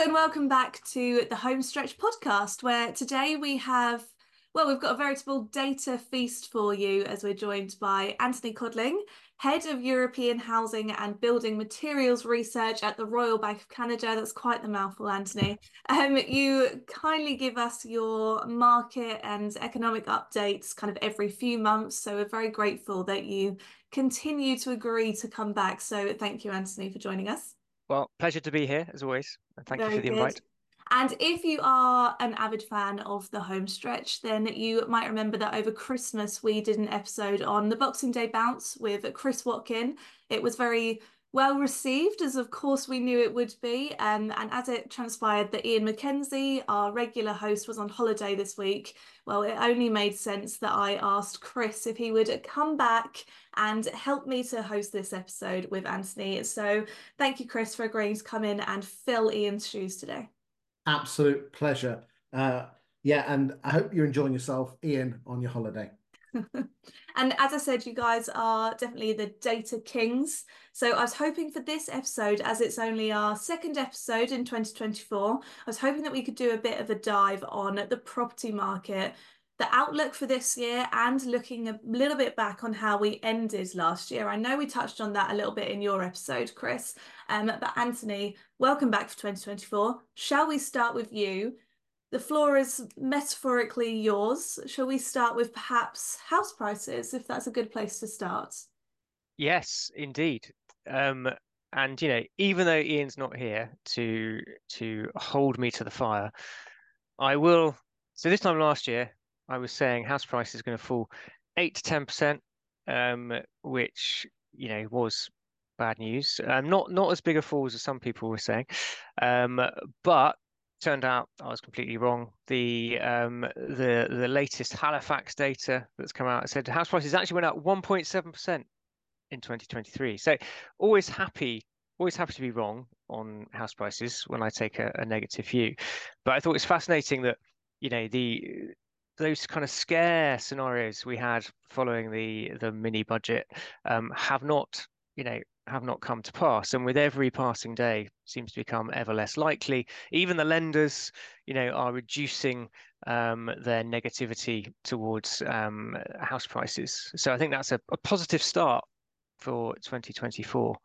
and welcome back to the Homestretch podcast, where today we have, well, we've got a veritable data feast for you as we're joined by Anthony Codling, Head of European Housing and Building Materials Research at the Royal Bank of Canada. That's quite the mouthful, Anthony. Um, you kindly give us your market and economic updates kind of every few months. So we're very grateful that you continue to agree to come back. So thank you, Anthony, for joining us. Well, pleasure to be here as always. And thank Very you for the good. invite. And if you are an avid fan of the home stretch, then you might remember that over Christmas we did an episode on the Boxing Day bounce with Chris Watkin. It was very well received, as of course we knew it would be. Um, and as it transpired that Iain McKenzie, our regular host, was on holiday this week, well, it only made sense that I asked Chris if he would come back and help me to host this episode with Anthony. So thank you, Chris, for agreeing to come in and fill Iain's shoes today. Absolute pleasure. Uh, yeah, and I hope you're enjoying yourself, Iain, on your holiday. and as I said, you guys are definitely the data kings. So I was hoping for this episode, as it's only our second episode in 2024, I was hoping that we could do a bit of a dive on the property market, the outlook for this year, and looking a little bit back on how we ended last year. I know we touched on that a little bit in your episode, Chris. Um, but Anthony, welcome back for 2024. Shall we start with you? The floor is metaphorically yours. Shall we start with perhaps house prices, if that's a good place to start? Yes, indeed. Um, and you know, even though Iain's not here to to hold me to the fire, I will. So this time last year, I was saying house prices is going to fall eight to ten percent, um, which you know was bad news. Um, not not as big a fall as some people were saying, um, but turned out I was completely wrong. The um, the the latest Halifax data that's come out said house prices actually went up 1.7 percent in 2023. So always happy, always happy to be wrong on house prices when I take a, a negative view. But I thought it's fascinating that you know the those kind of scare scenarios we had following the the mini budget um, have not you know have not come to pass. And with every passing day seems to become ever less likely. Even the lenders you know are reducing um, their negativity towards um, house prices. So i think that's a, a positive start for 2024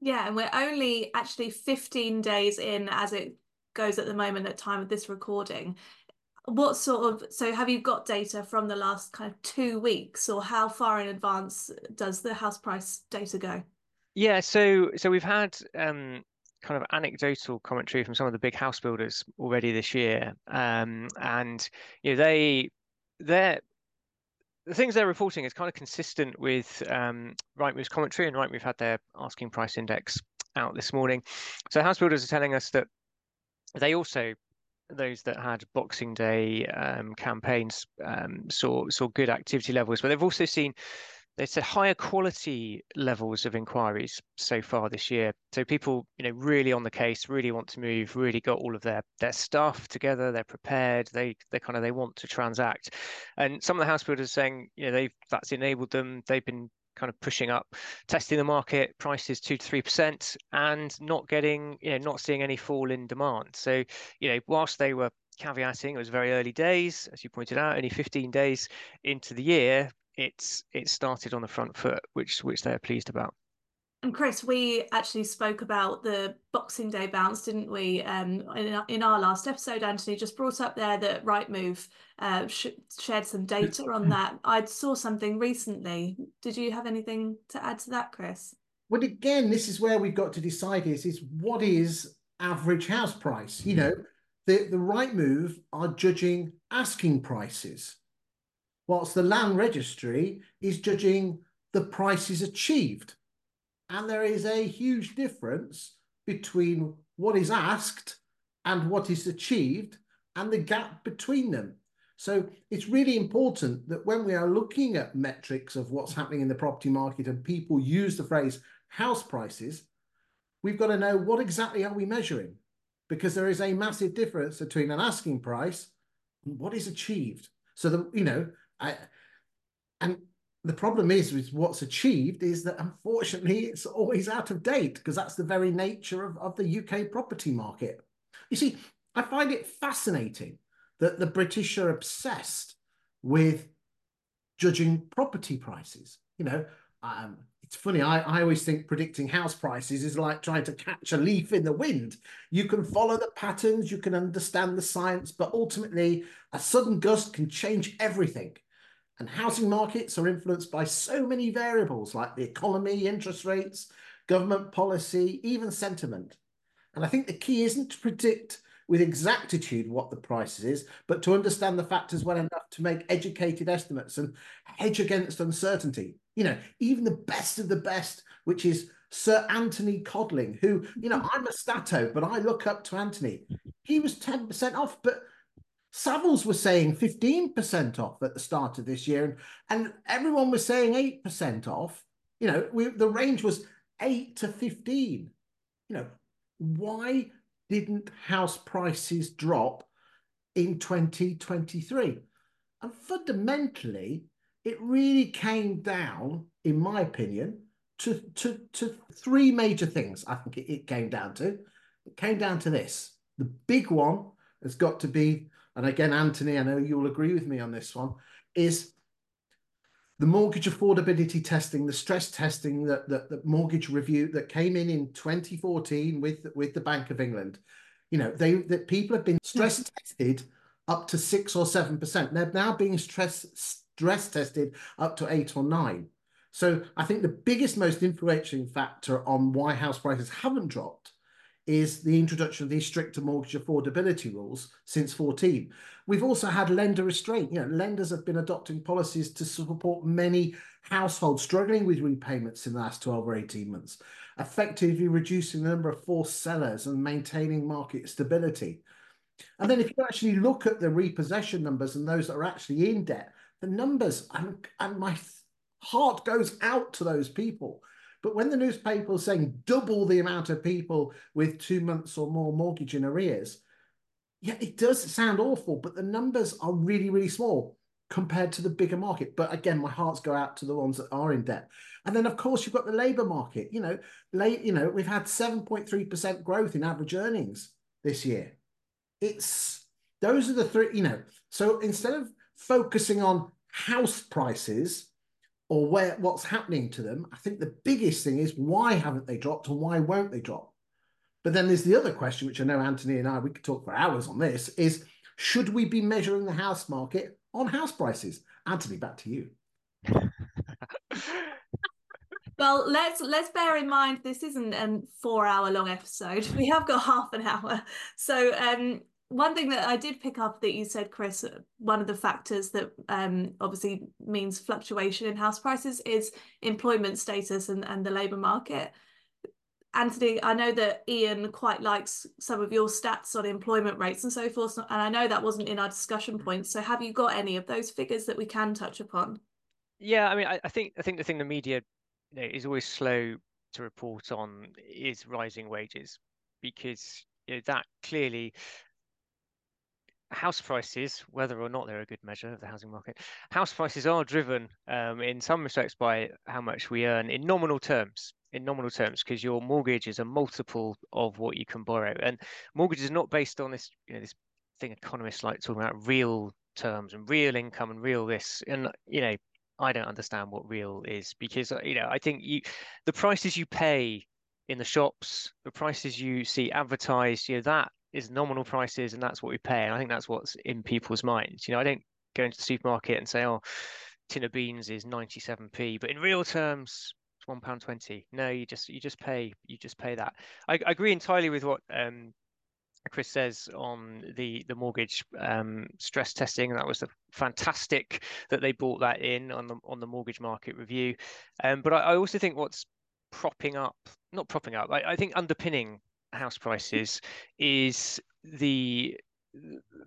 yeah and we're only actually 15 days in as it goes at the moment at time of this recording what sort of so have you got data from the last kind of two weeks or how far in advance does the house price data go yeah so so we've had um kind of anecdotal commentary from some of the big house builders already this year um and you know they they're the things they're reporting is kind of consistent with um, Rightmove's commentary, and Rightmove had their asking price index out this morning. So house builders are telling us that they also those that had Boxing Day um, campaigns um, saw saw good activity levels, but they've also seen they said higher quality levels of inquiries so far this year. So people, you know, really on the case, really want to move, really got all of their their stuff together. They're prepared. They they kind of they want to transact. And some of the house builders are saying, you know, they've that's enabled them. They've been kind of pushing up, testing the market prices two to three percent, and not getting, you know, not seeing any fall in demand. So, you know, whilst they were caveating, it was very early days, as you pointed out, only 15 days into the year. It's it started on the front foot, which which they're pleased about. And Chris, we actually spoke about the Boxing Day bounce, didn't we? Um, in, in our last episode, Anthony just brought up there that Rightmove uh, sh- shared some data on that. I saw something recently. Did you have anything to add to that, Chris? Well, again, this is where we've got to decide: is is what is average house price? You know, the the Rightmove are judging asking prices, whilst the Land Registry is judging the prices achieved. And there is a huge difference between what is asked and what is achieved and the gap between them. So it's really important that when we are looking at metrics of what's happening in the property market and people use the phrase house prices, we've got to know what exactly are we measuring? Because there is a massive difference between an asking price and what is achieved. So that, you know, I, and The problem is with what's achieved is that unfortunately it's always out of date because that's the very nature of, of the UK property market. You see, I find it fascinating that the British are obsessed with judging property prices. You know, um, it's funny, I, I always think predicting house prices is like trying to catch a leaf in the wind. You can follow the patterns, you can understand the science, but ultimately a sudden gust can change everything. And housing markets are influenced by so many variables like the economy, interest rates, government policy, even sentiment. And I think the key isn't to predict with exactitude what the price is, but to understand the factors well enough to make educated estimates and hedge against uncertainty. You know, even the best of the best, which is Sir Anthony Codling, who, you know, I'm a stato, but I look up to Anthony. He was 10% off, but Savills was saying 15% off at the start of this year, and, and everyone was saying 8% off. You know, we, the range was 8 to 15. You know, why didn't house prices drop in 2023? And fundamentally, it really came down, in my opinion, to, to, to three major things. I think it, it came down to. It came down to this. The big one has got to be and again, Anthony, I know you'll agree with me on this one, is the mortgage affordability testing, the stress testing that the, the mortgage review that came in in 2014 with with the Bank of England. You know, they that people have been stress mm-hmm. tested up to six or seven percent. They're now being stress stress tested up to eight or nine. So I think the biggest, most influential factor on why house prices haven't dropped is the introduction of these stricter mortgage affordability rules since 14. We've also had lender restraint. You know, lenders have been adopting policies to support many households struggling with repayments in the last 12 or 18 months, effectively reducing the number of forced sellers and maintaining market stability. And then if you actually look at the repossession numbers and those that are actually in debt, the numbers, and, and my heart goes out to those people but when the newspaper is saying double the amount of people with two months or more mortgage in arrears, yeah, it does sound awful, but the numbers are really, really small compared to the bigger market. But again, my hearts go out to the ones that are in debt. And then, of course, you've got the labour market. You know, late, you know, we've had 7.3% growth in average earnings this year. It's those are the three, you know. So instead of focusing on house prices, or where what's happening to them. I think the biggest thing is why haven't they dropped and why won't they drop? But then there's the other question, which I know Anthony and I we could talk for hours on this, is should we be measuring the house market on house prices? Anthony, back to you. Well, let's let's bear in mind this isn't a four hour long episode. We have got half an hour. So um one thing that I did pick up that you said, Chris, one of the factors that um, obviously means fluctuation in house prices is employment status and, and the labour market. Anthony, I know that Iain quite likes some of your stats on employment rates and so forth, and I know that wasn't in our discussion points. So, have you got any of those figures that we can touch upon? Yeah, I mean, I, I think I think the thing the media you know, is always slow to report on is rising wages because you know, that clearly house prices, whether or not they're a good measure of the housing market, house prices are driven um, in some respects by how much we earn in nominal terms. In nominal terms, because your mortgage is a multiple of what you can borrow, and mortgage is not based on this, you know, this thing economists like talking about real terms and real income and real this, and you know, I don't understand what real is because you know I think you, the prices you pay in the shops, the prices you see advertised, you know, that is nominal prices and that's what we pay. And I think that's what's in people's minds. You know, I don't go into the supermarket and say, oh, tin of beans is 97p, but in real terms, it's one pound twenty. No, you just you just pay you just pay that. I, I agree entirely with what um, Chris says on the the mortgage um, stress testing. That was fantastic that they brought that in on the on the mortgage market review. Um, but I, I also think what's propping up, not propping up, I, I think underpinning house prices is the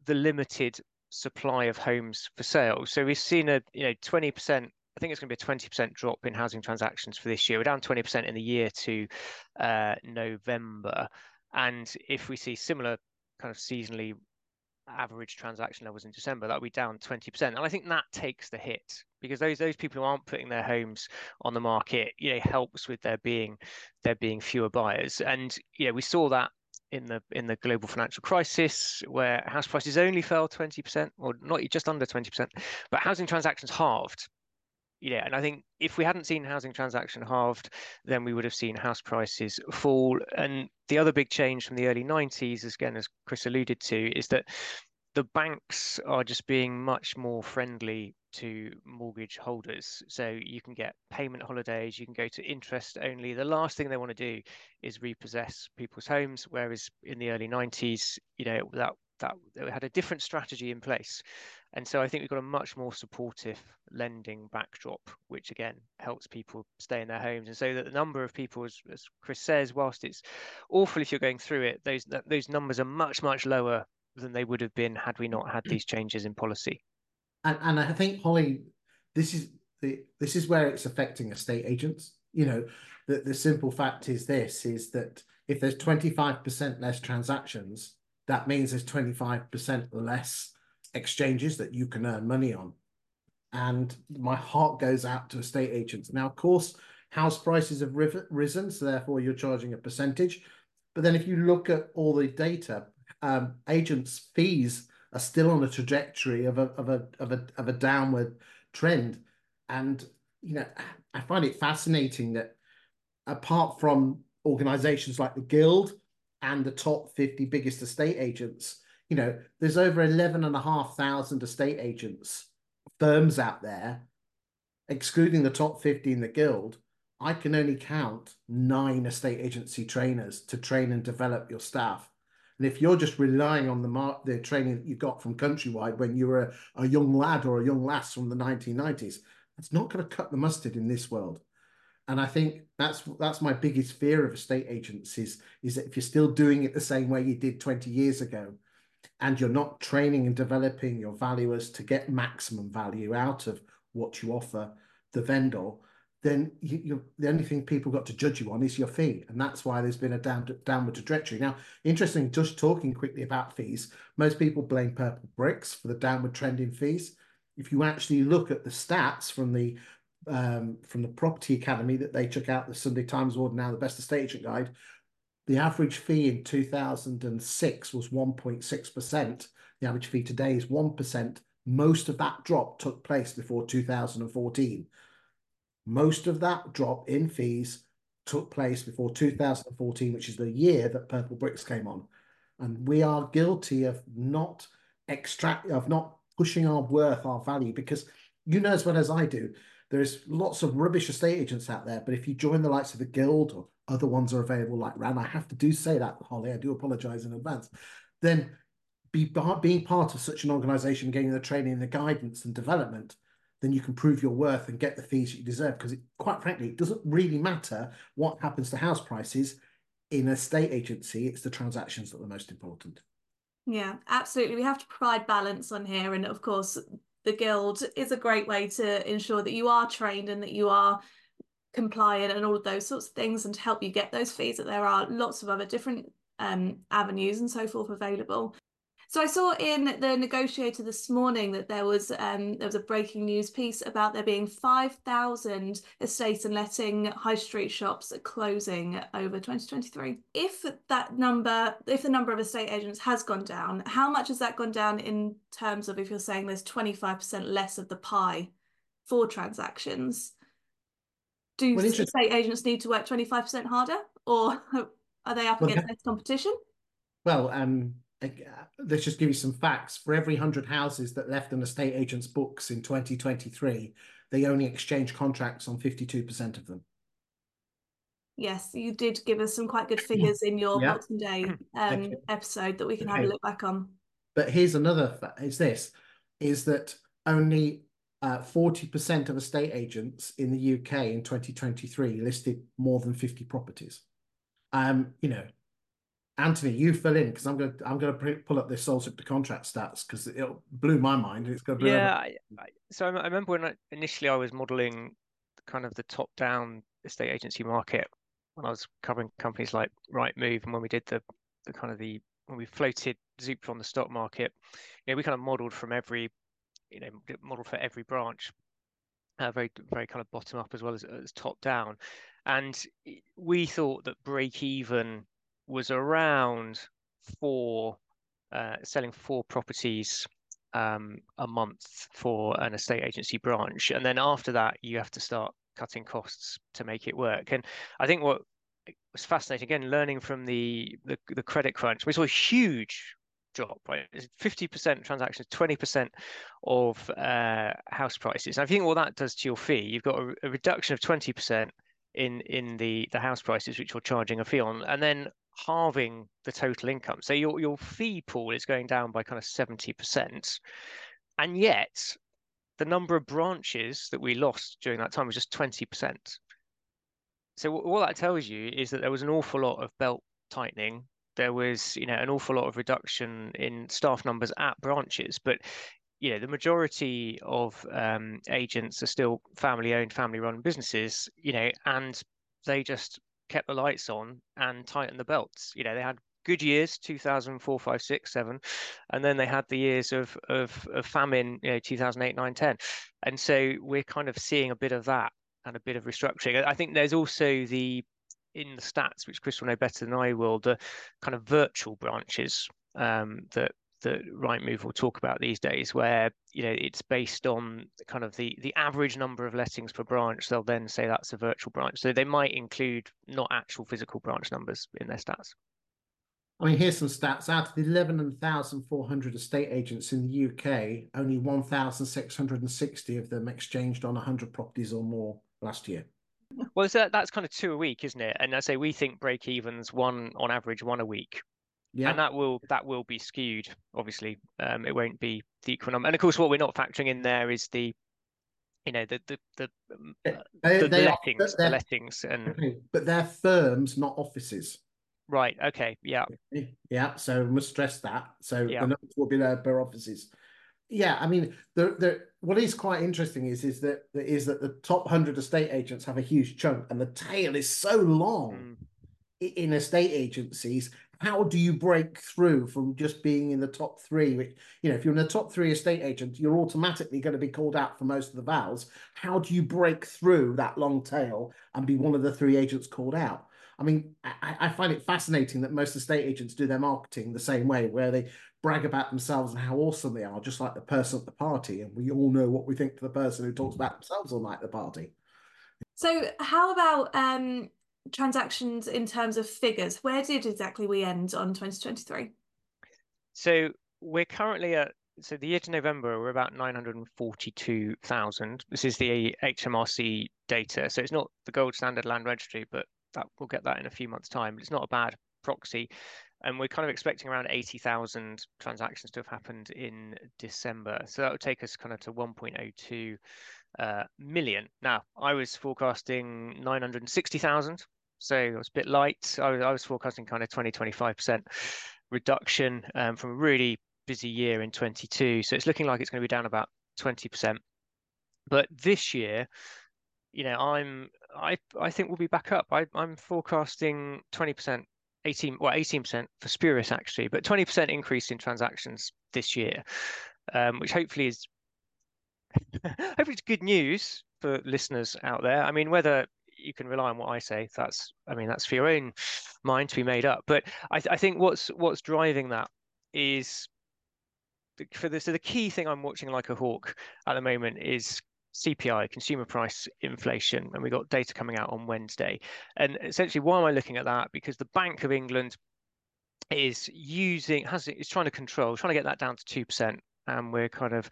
the limited supply of homes for sale. So we've seen a you know 20%. I think it's going to be a 20% drop in housing transactions for this year. We're down 20% in the year to uh, November. And if we see similar kind of seasonally average transaction levels in December, that would be down 20%. And I think that takes the hit because those those people who aren't putting their homes on the market, you know, helps with there being there being fewer buyers. And you know, we saw that in the in the global financial crisis where house prices only fell 20% or not just under 20%, but housing transactions halved yeah, and I think if we hadn't seen housing transaction halved, then we would have seen house prices fall. And the other big change from the early 90s, again, as Chris alluded to, is that the banks are just being much more friendly to mortgage holders. So you can get payment holidays, you can go to interest only. The last thing they want to do is repossess people's homes, whereas in the early 90s, you know, that that they had a different strategy in place. And so I think we've got a much more supportive lending backdrop, which again helps people stay in their homes. And so that the number of people, as, as Chris says, whilst it's awful if you're going through it, those those numbers are much much lower than they would have been had we not had these changes in policy. And and I think Holly, this is the this is where it's affecting estate agents. You know, the the simple fact is this: is that if there's 25% less transactions, that means there's 25% less exchanges that you can earn money on. And my heart goes out to estate agents. Now, of course, house prices have risen, so therefore you're charging a percentage. But then if you look at all the data, um, agents' fees are still on a trajectory of a of a of a of a downward trend. And you know, I find it fascinating that apart from organizations like the Guild and the top 50 biggest estate agents, you know, there's over 11,500 estate agents, firms out there, excluding the top 50 in the guild. I can only count nine estate agency trainers to train and develop your staff. And if you're just relying on the the training that you got from Countrywide when you were a, a young lad or a young lass from the 1990s, that's not going to cut the mustard in this world. And I think that's that's my biggest fear of estate agents is, is that if you're still doing it the same way you did 20 years ago, and you're not training and developing your valuers to get maximum value out of what you offer the vendor, then you, the only thing people got to judge you on is your fee, and that's why there's been a down, downward trajectory. Now, interesting, just talking quickly about fees, most people blame Purplebricks for the downward trend in fees. If you actually look at the stats from the um, from the Property Academy that they took out, the Sunday Times Award, now the Best Estate Agent Guide, the average fee in 2006 was 1.6%. The average fee today is 1%. Most of that drop took place before 2014. Most of that drop in fees took place before 2014, which is the year that Purplebricks came on. And we are guilty of not extract of not pushing our worth, our value, because you know as well as I do, there's lots of rubbish estate agents out there. But if you join the likes of the Guild or other ones are available like RAN. I have to do say that, Holly. I do apologize in advance. Then be being part of such an organization, getting the training, the guidance and development, then you can prove your worth and get the fees that you deserve. Because quite frankly, it doesn't really matter what happens to house prices in a state agency. It's the transactions that are most important. Yeah, absolutely. We have to provide balance on here. And of course, the guild is a great way to ensure that you are trained and that you are compliant and all of those sorts of things and to help you get those fees that there are. Lots of other different um, avenues and so forth available so I saw in the negotiator this morning that there was um, there was a breaking news piece about there being 5,000 estate and letting high street shops closing over 2023. If that number, if the number of estate agents has gone down, how much has that gone down in terms of if you're saying there's 25% less of the pie for transactions? do well, estate agents need to work 25% harder or are they up well, against less competition? Well, um, let's just give you some facts. For every 100 houses that left an estate agent's books in 2023, they only exchanged contracts on 52% of them. Yes, you did give us some quite good figures in your yeah. Boxing Day um, okay. episode that we can okay. have a look back on. But here's another, is this, is that only uh, 40% of estate agents in the UK in 2023 listed more than 50 properties. Um, you know, Anthony, you fill in because I'm going to I'm going to pull up this sole to contract stats because it blew my mind. It's going to yeah. I, I, so I, remember when I, initially I was modelling kind of the top down estate agency market when I was covering companies like Rightmove and when we did the the kind of the when we floated Zoopla on the stock market, you know, we kind of modeled from every, you know, model for every branch, uh, very very kind of bottom up as well as, as top down, and we thought that break even was around four, uh, selling four properties um, a month for an estate agency branch, and then after that you have to start cutting costs to make it work. And I think what was fascinating again, learning from the the, the credit crunch, we saw a huge drop, right? 50% transactions, 20% of uh, house prices. And I think what that does to your fee, you've got a, a reduction of 20% in in the the house prices which you're charging a fee on, and then halving the total income. So your your fee pool is going down by kind of 70%. And yet the number of branches that we lost during that time was just 20%. So what that tells you is that there was an awful lot of belt tightening. There was, you know, an awful lot of reduction in staff numbers at branches, but you know the majority of um, agents are still family owned family run businesses you know and they just kept the lights on and tightened the belts you know they had good years 2004 5 6 7 and then they had the years of of, of famine you know 2008 9 10 and so we're kind of seeing a bit of that and a bit of restructuring. I think there's also the in the stats, which Chris will know better than I will, the kind of virtual branches um, that that Rightmove will talk about these days, where you know it's based on kind of the the average number of lettings per branch. They'll then say that's a virtual branch, so they might include not actual physical branch numbers in their stats. I mean, here's some stats. Out of the 11,400 estate agents in the UK, only 1,660 of them exchanged on 100 properties or more last year. Well, that, that's kind of two a week, isn't it? And I say we think break evens one on average one a week. Yeah. And that will that will be skewed. Obviously, um, it won't be the equal number. And of course, what we're not factoring in there is the, you know, the the the, they, the, the lettings, the lettings, and but they're firms, not offices. Right. Okay. Yeah. Yeah. So we must stress that. So yeah. the numbers will be there per offices yeah, I mean, the the what is quite interesting is is that is that the top hundred estate agents have a huge chunk, and the tail is so long mm. in estate agencies. How do you break through from just being in the top three? Which, you know, if you're in the top three estate agent, you're automatically going to be called out for most of the vowels. How do you break through that long tail and be one of the three agents called out? I mean, I, I, find it fascinating that most estate agents do their marketing the same way, where they brag about themselves and how awesome they are, just like the person at the party. And we all know what we think to the person who talks about themselves all night at the party. So, how about um, transactions in terms of figures? Where did exactly we end on 2023? So, we're currently at so the year to November, we're about 942,000. This is the HMRC data. So it's not the gold standard land registry, but that we'll get that in a few months' time. But it's not a bad proxy and we're kind of expecting around 80,000 transactions to have happened in December. So that would take us kind of to 1.02 uh, million. Now, I was forecasting 960,000, so it was a bit light. I was, I was forecasting kind of 20, 25% reduction um, from a really busy year in 22. So it's looking like it's going to be down about 20%. But this year, you know, I'm I I think we'll be back up. I, I'm forecasting 20% 18 well 18% for Spurious actually, but 20% increase in transactions this year, um, which hopefully is hopefully it's good news for listeners out there. I mean, whether you can rely on what I say, that's I mean that's for your own mind to be made up. But I, I think what's what's driving that is for the so the key thing I'm watching like a hawk at the moment is CPI, consumer price inflation, and we got data coming out on Wednesday. And essentially, why am I looking at that? Because the Bank of England is using has is trying to control, trying to get that down to two percent, and we're kind of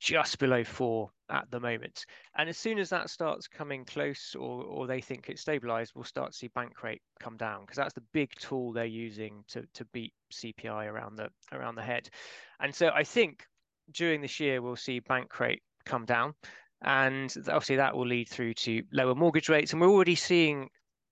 just below four at the moment. And as soon as that starts coming close, or or they think it's stabilised, we'll start to see bank rate come down because that's the big tool they're using to to beat CPI around the around the head. And so I think during this year we'll see bank rate come down and obviously that will lead through to lower mortgage rates. And we're already seeing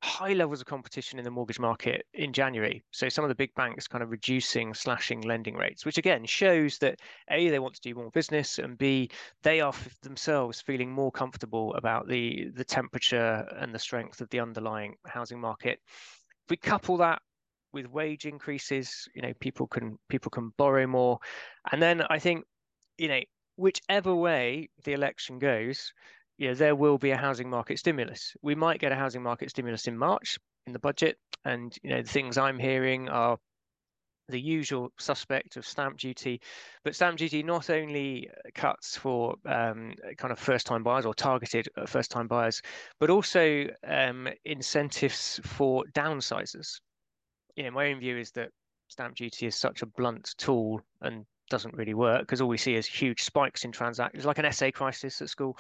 high levels of competition in the mortgage market in January. So some of the big banks kind of reducing, slashing lending rates, which again shows that A, they want to do more business, and B, they are themselves feeling more comfortable about the, the temperature and the strength of the underlying housing market. If we couple that with wage increases, you know, people can people can borrow more, and then I think, you know, whichever way the election goes, you know, there will be a housing market stimulus. We might get a housing market stimulus in March in the budget, and you know, the things I'm hearing are the usual suspect of stamp duty, but stamp duty not only cuts for um, kind of first-time buyers or targeted uh, first-time buyers, but also um, incentives for downsizers. You know, my own view is that stamp duty is such a blunt tool and doesn't really work because all we see is huge spikes in transactions, like an essay crisis at school.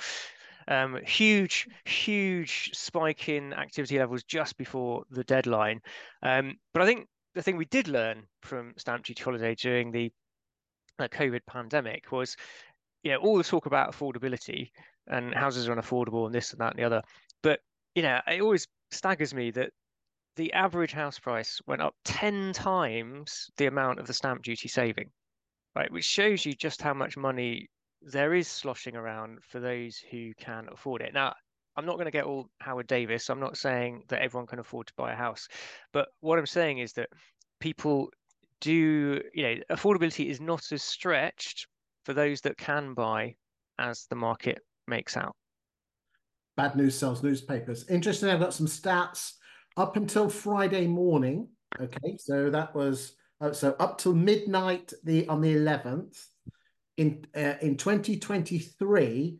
Um, huge, huge spike in activity levels just before the deadline. Um, but I think the thing we did learn from stamp duty holiday during the uh, COVID pandemic was, you know, all the talk about affordability and houses are unaffordable and this and that and the other. But you know, it always staggers me that the average house price went up 10 times the amount of the stamp duty saving, right? Which shows you just how much money there is sloshing around for those who can afford it. Now, I'm not going to get all Howard Davis. I'm not saying that everyone can afford to buy a house, but what I'm saying is that people do, you know, affordability is not as stretched for those that can buy as the market makes out. Bad news sells newspapers. Interesting, I've got some stats up until Friday morning. Okay, so that was uh, so up till midnight the on the 11th in uh, in 2023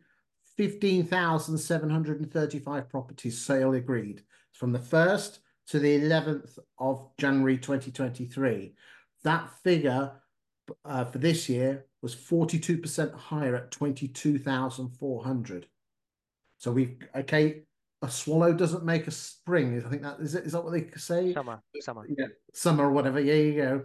15,735 properties sale agreed from the 1st to the 11th of January 2023. That figure uh, for this year was 42% higher at 22,400. So we've, okay, a swallow doesn't make a spring. I think that is it. Is that what they say? Summer, summer, yeah, summer or whatever. Yeah, you go.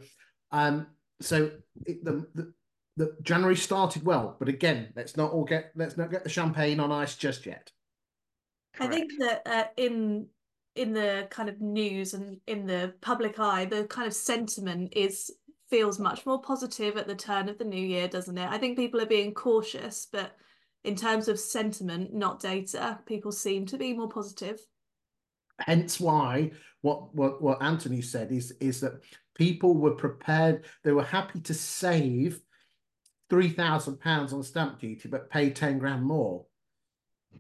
Um, so it, the, the the January started well, but again, let's not all get let's not get the champagne on ice just yet. Correct. I think that uh, in in the kind of news and in the public eye, the kind of sentiment is feels much more positive at the turn of the new year, doesn't it? I think people are being cautious, but in terms of sentiment, not data, people seem to be more positive. Hence why what what what Anthony said is is that people were prepared, they were happy to save three thousand pounds on stamp duty, but pay ten grand more.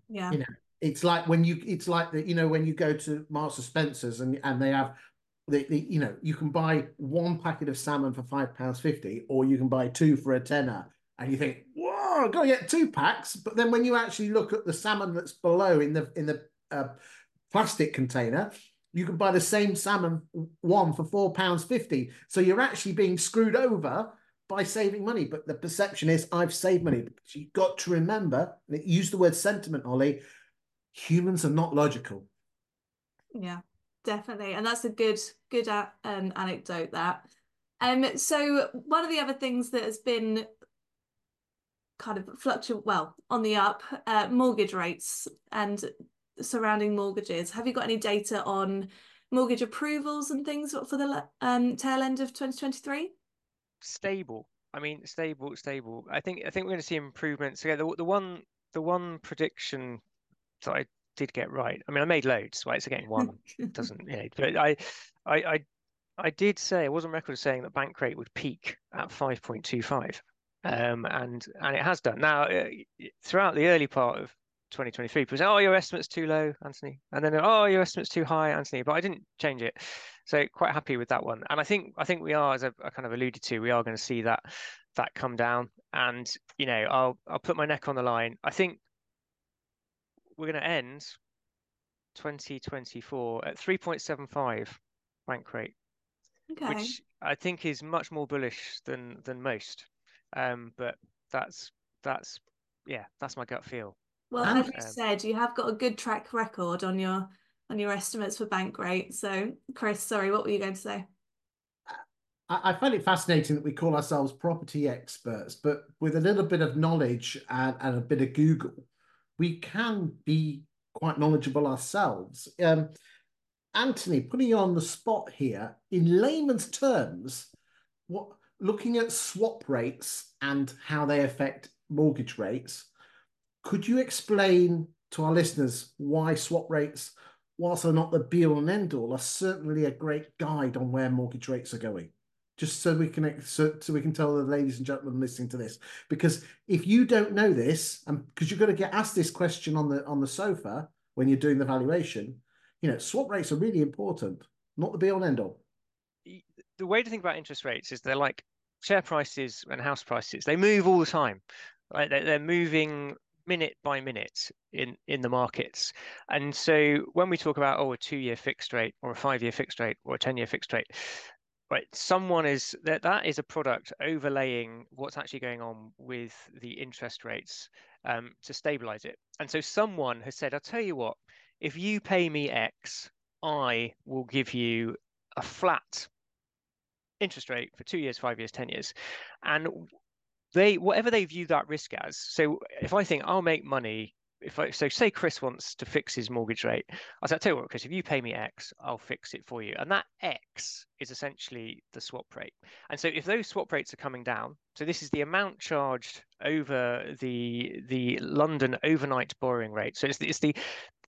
Yeah, you know, it's like when you, it's like that, you know, when you go to Marks and Spencers and and they have the, the, you know, you can buy one packet of salmon for five pounds fifty, or you can buy two for a tenner, and you think, whoa, I've got to get two packs. But then when you actually look at the salmon that's below in the in the uh, plastic container, you can buy the same salmon one for four pounds fifty. So you're actually being screwed over by saving money. But the perception is I've saved money. But you've got to remember, and use the word sentiment, Ollie, humans are not logical. Yeah, definitely. And that's a good, good um, anecdote that. Um, so one of the other things that has been kind of fluctuate well on the up, uh, mortgage rates and surrounding mortgages. Have you got any data on mortgage approvals and things for the um, tail end of 2023? Stable. I mean, stable, stable. I think I think we're going to see improvements. Yeah, the the one the one prediction that I did get right. I mean, I made loads, right? So getting one doesn't, you know, but I, I, I, I did say I was on record saying that bank rate would peak at five point two five, um, and and it has done. Now, uh, throughout the early part of 2023, people say, "Oh, your estimate's too low, Anthony," and then, "Oh, your estimate's too high, Anthony." But I didn't change it. So quite happy with that one. And I think I think we are, as I, I kind of alluded to, we are going to see that that come down. And you know, I'll I'll put my neck on the line. I think we're going to end 2024 at 3.75 Bankrate, okay. which I think is much more bullish than than most. Um, but that's that's yeah, that's my gut feel. Well, as you um, said, you have got a good track record on your on your estimates for Bankrate. So, Chris, sorry, what were you going to say? I, find it fascinating that we call ourselves property experts, but with a little bit of knowledge and, and a bit of Google, we can be quite knowledgeable ourselves. Um, Anthony, putting you on the spot here, in layman's terms, what looking at swap rates and how they affect mortgage rates, could you explain to our listeners why swap rates whilst they're not the be all and end all, are certainly a great guide on where mortgage rates are going. Just so we can so, so we can tell the ladies and gentlemen listening to this, because if you don't know this, and because you're going to get asked this question on the on the sofa when you're doing the valuation, you know, swap rates are really important, not the be all and end all. The way to think about interest rates is they're like share prices and house prices. They move all the time. Right? They're, they're moving minute by minute in in the markets. And so when we talk about oh a two year fixed rate or a five year fixed rate or a ten year fixed rate, right? Someone is that that is a product overlaying what's actually going on with the interest rates um, to stabilize it. And so someone has said, I'll tell you what, if you pay me X, I will give you a flat interest rate for two years, five years, ten years, and they whatever they view that risk as. So if I think I'll make money, if I so say Chris wants to fix his mortgage rate, I say, tell you what, Chris, if you pay me X, I'll fix it for you. And that X is essentially the swap rate. And so if those swap rates are coming down, so this is the amount charged over the the London overnight borrowing rate. So it's the, it's the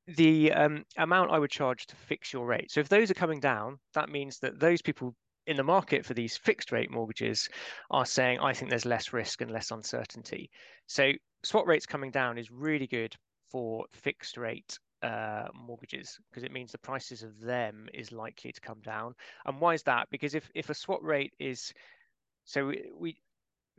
the um, amount I would charge to fix your rate. So if those are coming down, that means that those people in the market for these fixed rate mortgages are saying, I think there's less risk and less uncertainty. So swap rates coming down is really good for fixed rate uh, mortgages because it means the prices of them is likely to come down. And why is that? Because if, if a swap rate is, so we,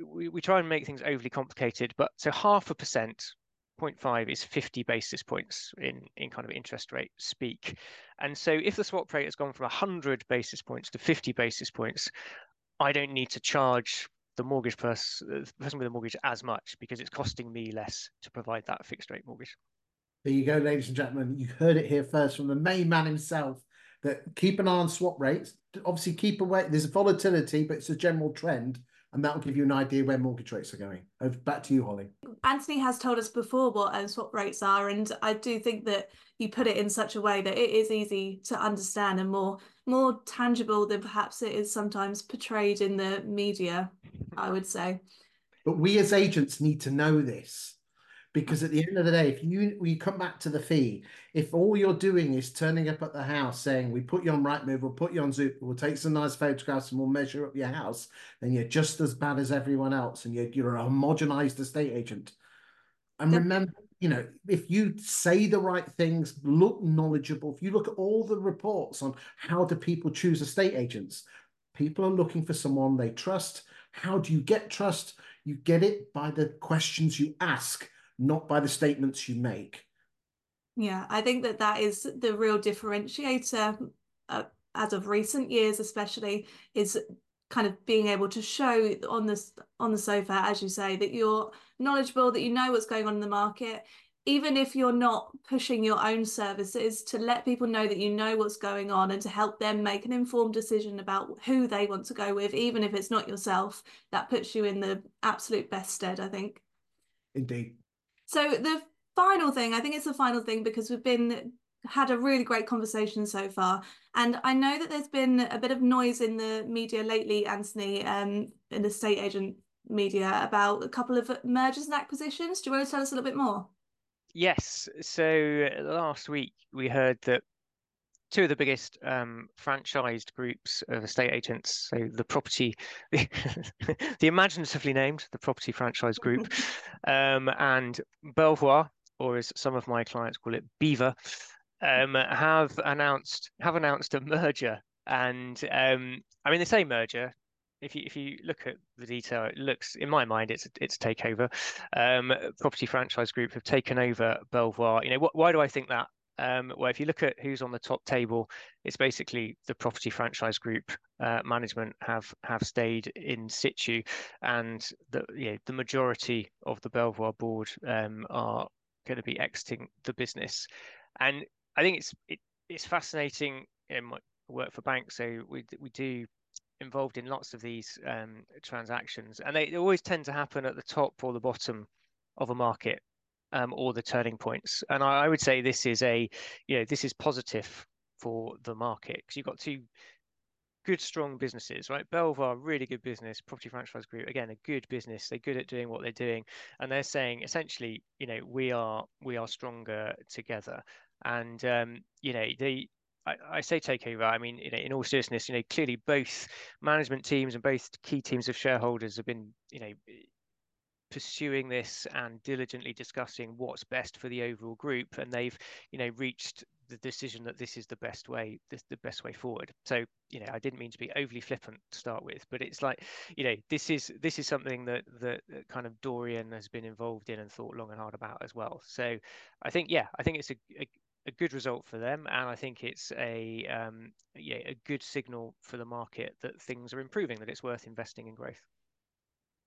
we, we try and make things overly complicated, but so half a percent 0.5 is 50 basis points in, in kind of interest rate speak. And so if the swap rate has gone from 100 basis points to 50 basis points, I don't need to charge the mortgage person, the person with a mortgage as much because it's costing me less to provide that fixed rate mortgage. There you go, ladies and gentlemen. You heard it here first from the main man himself that keep an eye on swap rates. Obviously, keep away. There's volatility, but it's a general trend and that will give you an idea where mortgage rates are going. Over back to you, Holly. Anthony has told us before what um, swap rates are, and I do think that you put it in such a way that it is easy to understand and more more tangible than perhaps it is sometimes portrayed in the media. I would say. But we as agents need to know this because at the end of the day, if you we come back to the fee, if all you're doing is turning up at the house saying we put you on Rightmove, we'll put you on Zoop, we'll take some nice photographs and we'll measure up your house, then you're just as bad as everyone else, and you're you're a homogenized estate agent. And remember, you know, if you say the right things, look knowledgeable, if you look at all the reports on how do people choose estate agents, people are looking for someone they trust. How do you get trust? You get it by the questions you ask not by the statements you make. Yeah, I think that that is the real differentiator uh, as of recent years, especially, is kind of being able to show on this on the sofa, as you say, that you're knowledgeable, that you know what's going on in the market, even if you're not pushing your own services, to let people know that you know what's going on and to help them make an informed decision about who they want to go with, even if it's not yourself, that puts you in the absolute best stead, I think. Indeed. So the final thing, I think it's the final thing because we've been had a really great conversation so far. And I know that there's been a bit of noise in the media lately, Anthony, um, in the state agent media about a couple of mergers and acquisitions. Do you want to tell us a little bit more? Yes. So last week we heard that two of the biggest um, franchised groups of estate agents. So the property, the, the imaginatively named, the Property Franchise Group, um, and Belvoir, or as some of my clients call it, Beaver, um, have announced have announced a merger. And um, I mean, they say merger. If you if you look at the detail, it looks, in my mind, it's it's a takeover. Um, Property Franchise Group have taken over Belvoir. You know, wh- why do I think that? Um, where if you look at who's on the top table, it's basically the property franchise group uh, management have have stayed in situ, and the you know, the majority of the Belvoir board um, are going to be exiting the business, and I think it's it, it's fascinating. In my work for banks, so we we do involved in lots of these um, transactions, and they, they always tend to happen at the top or the bottom of a market um, or the turning points. And I, I, would say this is a, you know, this is positive for the market because you've got two good, strong businesses, right? Belvoir, really good business. Property Franchise Group, again, a good business. They're good at doing what they're doing, and they're saying essentially, you know, we are we are stronger together. and um, you know they. I, I say takeover. I mean, you know, in all seriousness, you know, clearly both management teams and both key teams of shareholders have been, you know, pursuing this and diligently discussing what's best for the overall group and they've you know reached the decision that this is the best way this the best way forward so you know i didn't mean to be overly flippant to start with but it's like you know this is this is something that that, kind of dorian has been involved in and thought long and hard about as well so i think yeah i think it's a, a a good result for them, and I think it's a um, yeah a good signal for the market that things are improving, that it's worth investing in growth.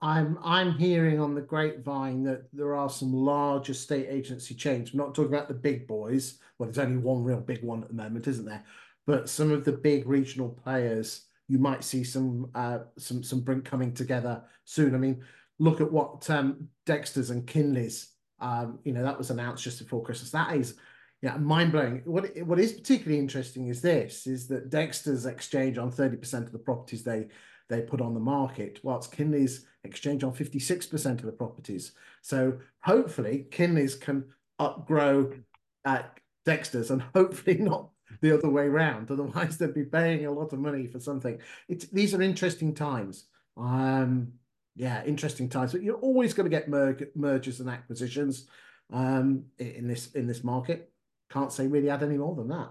I'm I'm hearing on the grapevine that there are some large estate agency chains. We're not talking about the big boys. Well, there's only one real big one at the moment, isn't there? But some of the big regional players, you might see some uh, some some brink coming together soon. I mean, look at what um, Dexter's and Kinleigh's. Um, you know, that was announced just before Christmas. That is, yeah, mind blowing. What what is particularly interesting is this: is that Dexter's exchange on thirty percent of the properties they they put on the market, whilst Kinleigh's exchange on 56% of the properties. So hopefully Kinleigh's can upgrow at Dexter's and hopefully not the other way around. Otherwise, they'd be paying a lot of money for something. It's these are interesting times. Um, yeah, interesting times. But you're always going to get mer mergers and acquisitions um, in this in this market. Can't say really add any more than that.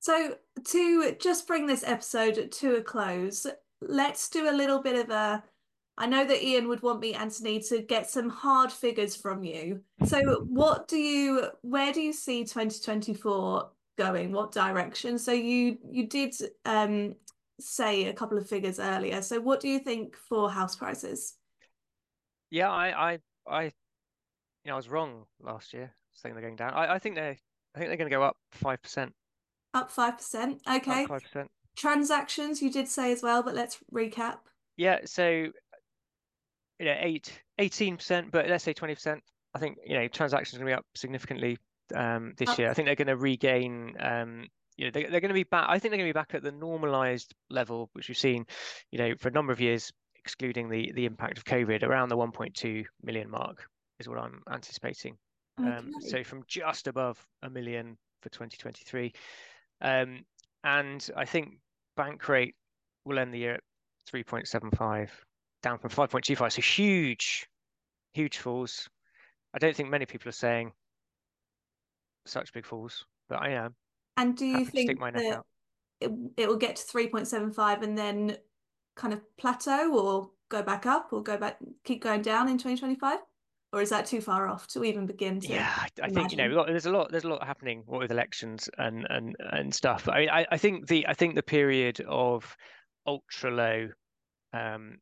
So to just bring this episode to a close, let's do a little bit of a I know that Iain would want me, Anthony, to get some hard figures from you. So, what do you, where do you see 2024 going? What direction? So, you you did um, say a couple of figures earlier. So, what do you think for house prices? Yeah, I, I, I, you know, I was wrong last year saying they're going down. I, I think they're, I think they're going to go up five percent. Up five percent. Okay. Five percent. Transactions, you did say as well, but let's recap. Yeah, so you know, eight, 18%, but let's say 20%. I think you know transactions are going to be up significantly um, this up. year. I think they're going to regain. Um, you know, they, they're going to be back. I think they're going to be back at the normalized level, which we've seen, you know, for a number of years, excluding the the impact of COVID, around the 1.2 million mark is what I'm anticipating. Um, okay. Um, so from just above a million for 2023. Um, and I think bank rate will end the year at 3.75, down from 5.25. So huge, huge falls. I don't think many people are saying such big falls, but I am. And do you think that it, it will get to 3.75 and then kind of plateau or go back up or go back, keep going down in 2025? Or is that too far off to even begin to yeah i, think you know got, there's a lot there's a lot happening with elections and and and stuff i mean I, I think the i think the period of ultra low um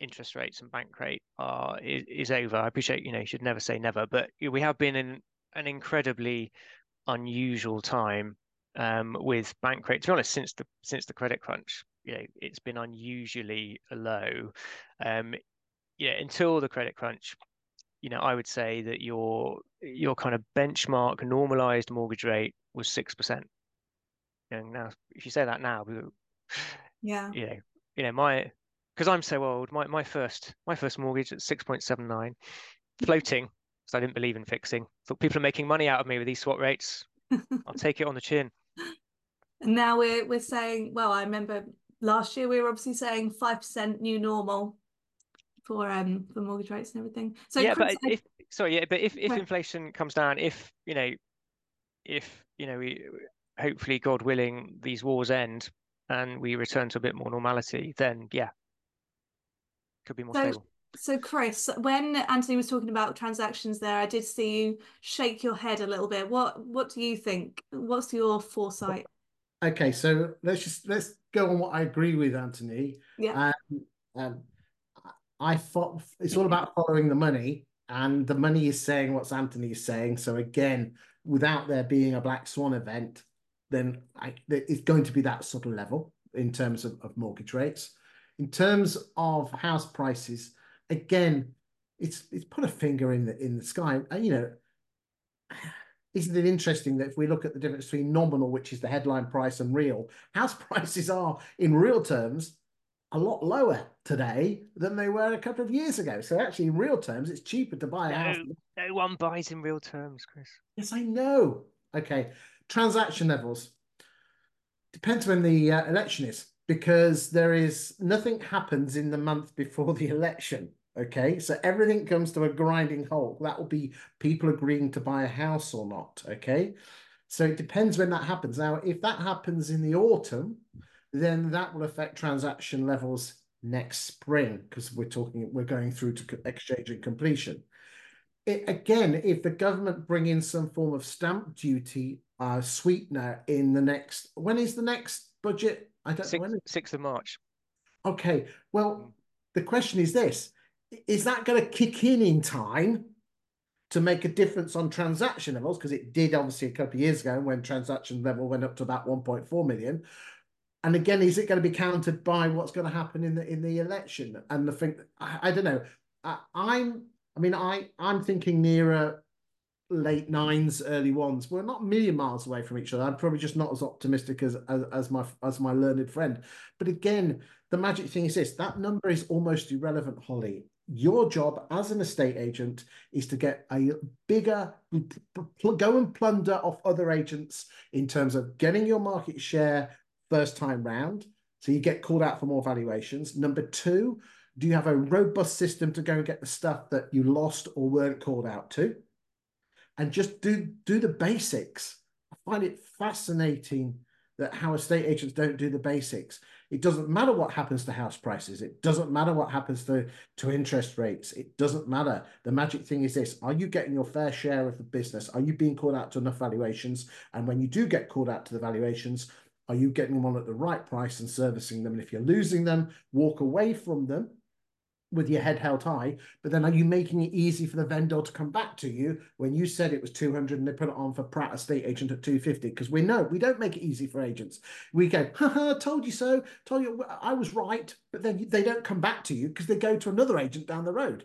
interest rates and bank rate are is, is over i appreciate you know you should never say never but we have been in an incredibly unusual time um, with bank rate. To be honest, since the since the credit crunch, you know, it's been unusually low. Um, yeah, until the credit crunch, you know, I would say that your your kind of benchmark normalized mortgage rate was six percent. And now, if you say that now, yeah, you know, you know, my because I'm so old, my my first my first mortgage at six point seven nine, floating, because I didn't believe in fixing. Thought people are making money out of me with these swap rates. I'll take it on the chin. And now we're we're saying, well, I remember last year we were obviously saying five percent new normal for um for mortgage rates and everything. So yeah, but if sorry, yeah, but if if inflation comes down, if you know, if you know, we hopefully, God willing, these wars end and we return to a bit more normality, then yeah, could be more so, stable. So, Chris, when Anthony was talking about transactions there, I did see you shake your head a little bit. What What do you think? What's your foresight? Okay, so let's just let's go on what I agree with Anthony. Yeah. Um, um, I thought it's all about following the money, and the money is saying what Anthony is saying. So again, without there being a black swan event, then I, it's going to be that sort of level in terms of, of mortgage rates. In terms of house prices, again, it's it's put a finger in the in the sky. You know, isn't it interesting that if we look at the difference between nominal, which is the headline price, and real, house prices are in real terms a lot lower today than they were a couple of years ago. So actually, in real terms, it's cheaper to buy a no, house. No one buys in real terms, Chris. Yes, I know. Okay, transaction levels. Depends when the uh, election is because there is nothing happens in the month before the election. Okay, so everything comes to a grinding halt. That will be people agreeing to buy a house or not. Okay, so it depends when that happens. Now, if that happens in the autumn, then that will affect transaction levels next spring because we're talking, we're going through to exchange and completion. It, again, if the government bring in some form of stamp duty uh, sweetener in the next, when is the next budget? I don't Six, know. Sixth of March. Okay. Well, the question is this: Is that going to kick in in time to make a difference on transaction levels? Because it did obviously a couple of years ago when transaction level went up to about 1.4 million. And again, is it going to be countered by what's going to happen in the in the election? And the thing, I, I don't know. I, I'm, I mean, I I'm thinking nearer late nines, early ones. We're not a million miles away from each other. I'm probably just not as optimistic as, as as my as my learned friend. But again, the magic thing is this: that number is almost irrelevant, Holly. Your job as an estate agent is to get a bigger go and plunder off other agents in terms of getting your market share first time round. So you get called out for more valuations. Number two, do you have a robust system to go and get the stuff that you lost or weren't called out to? and just do do the basics. I find it fascinating that how estate agents don't do the basics. It doesn't matter what happens to house prices. It doesn't matter what happens to, to interest rates. It doesn't matter. The magic thing is this are you getting your fair share of the business? Are you being called out to enough valuations? And when you do get called out to the valuations, are you getting them on at the right price and servicing them? And if you're losing them, walk away from them with your head held high, but then are you making it easy for the vendor to come back to you when you said it was 200 and they put it on for Pratt estate agent at 250? Because we know we don't make it easy for agents. We go, haha, told you so, told you I was right, but then they don't come back to you because they go to another agent down the road.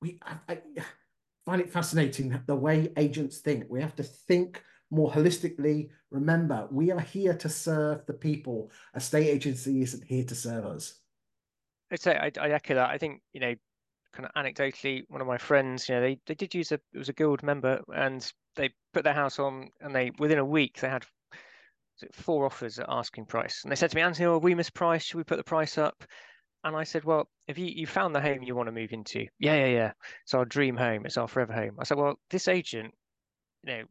We I, I find it fascinating the way agents think. We have to think more holistically. Remember, we are here to serve the people. A state agency isn't here to serve us. I'd say I, I echo that. I think you know, kind of anecdotally, one of my friends, you know, they they did use a it was a guild member, and they put their house on, and they within a week they had four offers at asking price, and they said to me, Anthony, oh, we mispriced. Should we put the price up? And I said, well, if you, you found the home you want to move into, yeah, yeah, yeah. It's our dream home. It's our forever home. I said, well, this agent, you know,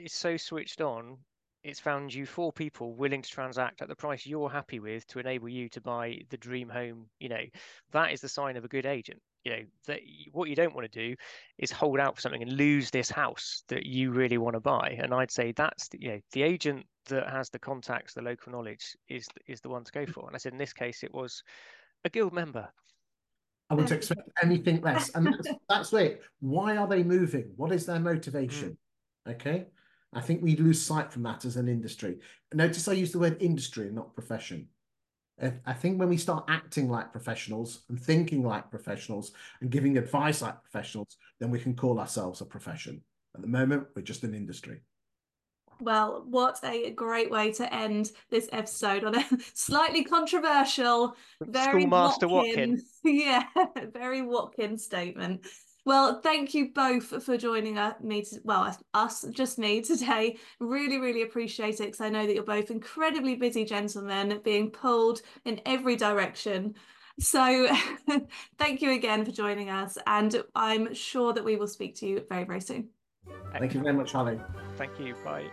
is so switched on it's found you four people willing to transact at the price you're happy with to enable you to buy the dream home you know that is the sign of a good agent you know that what you don't want to do is hold out for something and lose this house that you really want to buy and i'd say that's the, you know the agent that has the contacts the local knowledge is is the one to go for and i said in this case it was a guild member I wouldn't expect anything less. And that's, that's it. Why are they moving? What is their motivation? Mm. Okay. I think we lose sight from that as an industry. Notice I use the word industry and not profession. I think when we start acting like professionals and thinking like professionals and giving advice like professionals, then we can call ourselves a profession. At the moment, we're just an industry. Well, what a great way to end this episode on a slightly controversial, very Schoolmaster Watkin. Watkin. Yeah, very Watkin statement. Well, thank you both for joining me. To, well, us, just me today. Really, really appreciate it because I know that you're both incredibly busy gentlemen, being pulled in every direction. So, thank you again for joining us, and I'm sure that we will speak to you very, very soon. Thank you very much, Holly. Thank you. Bye.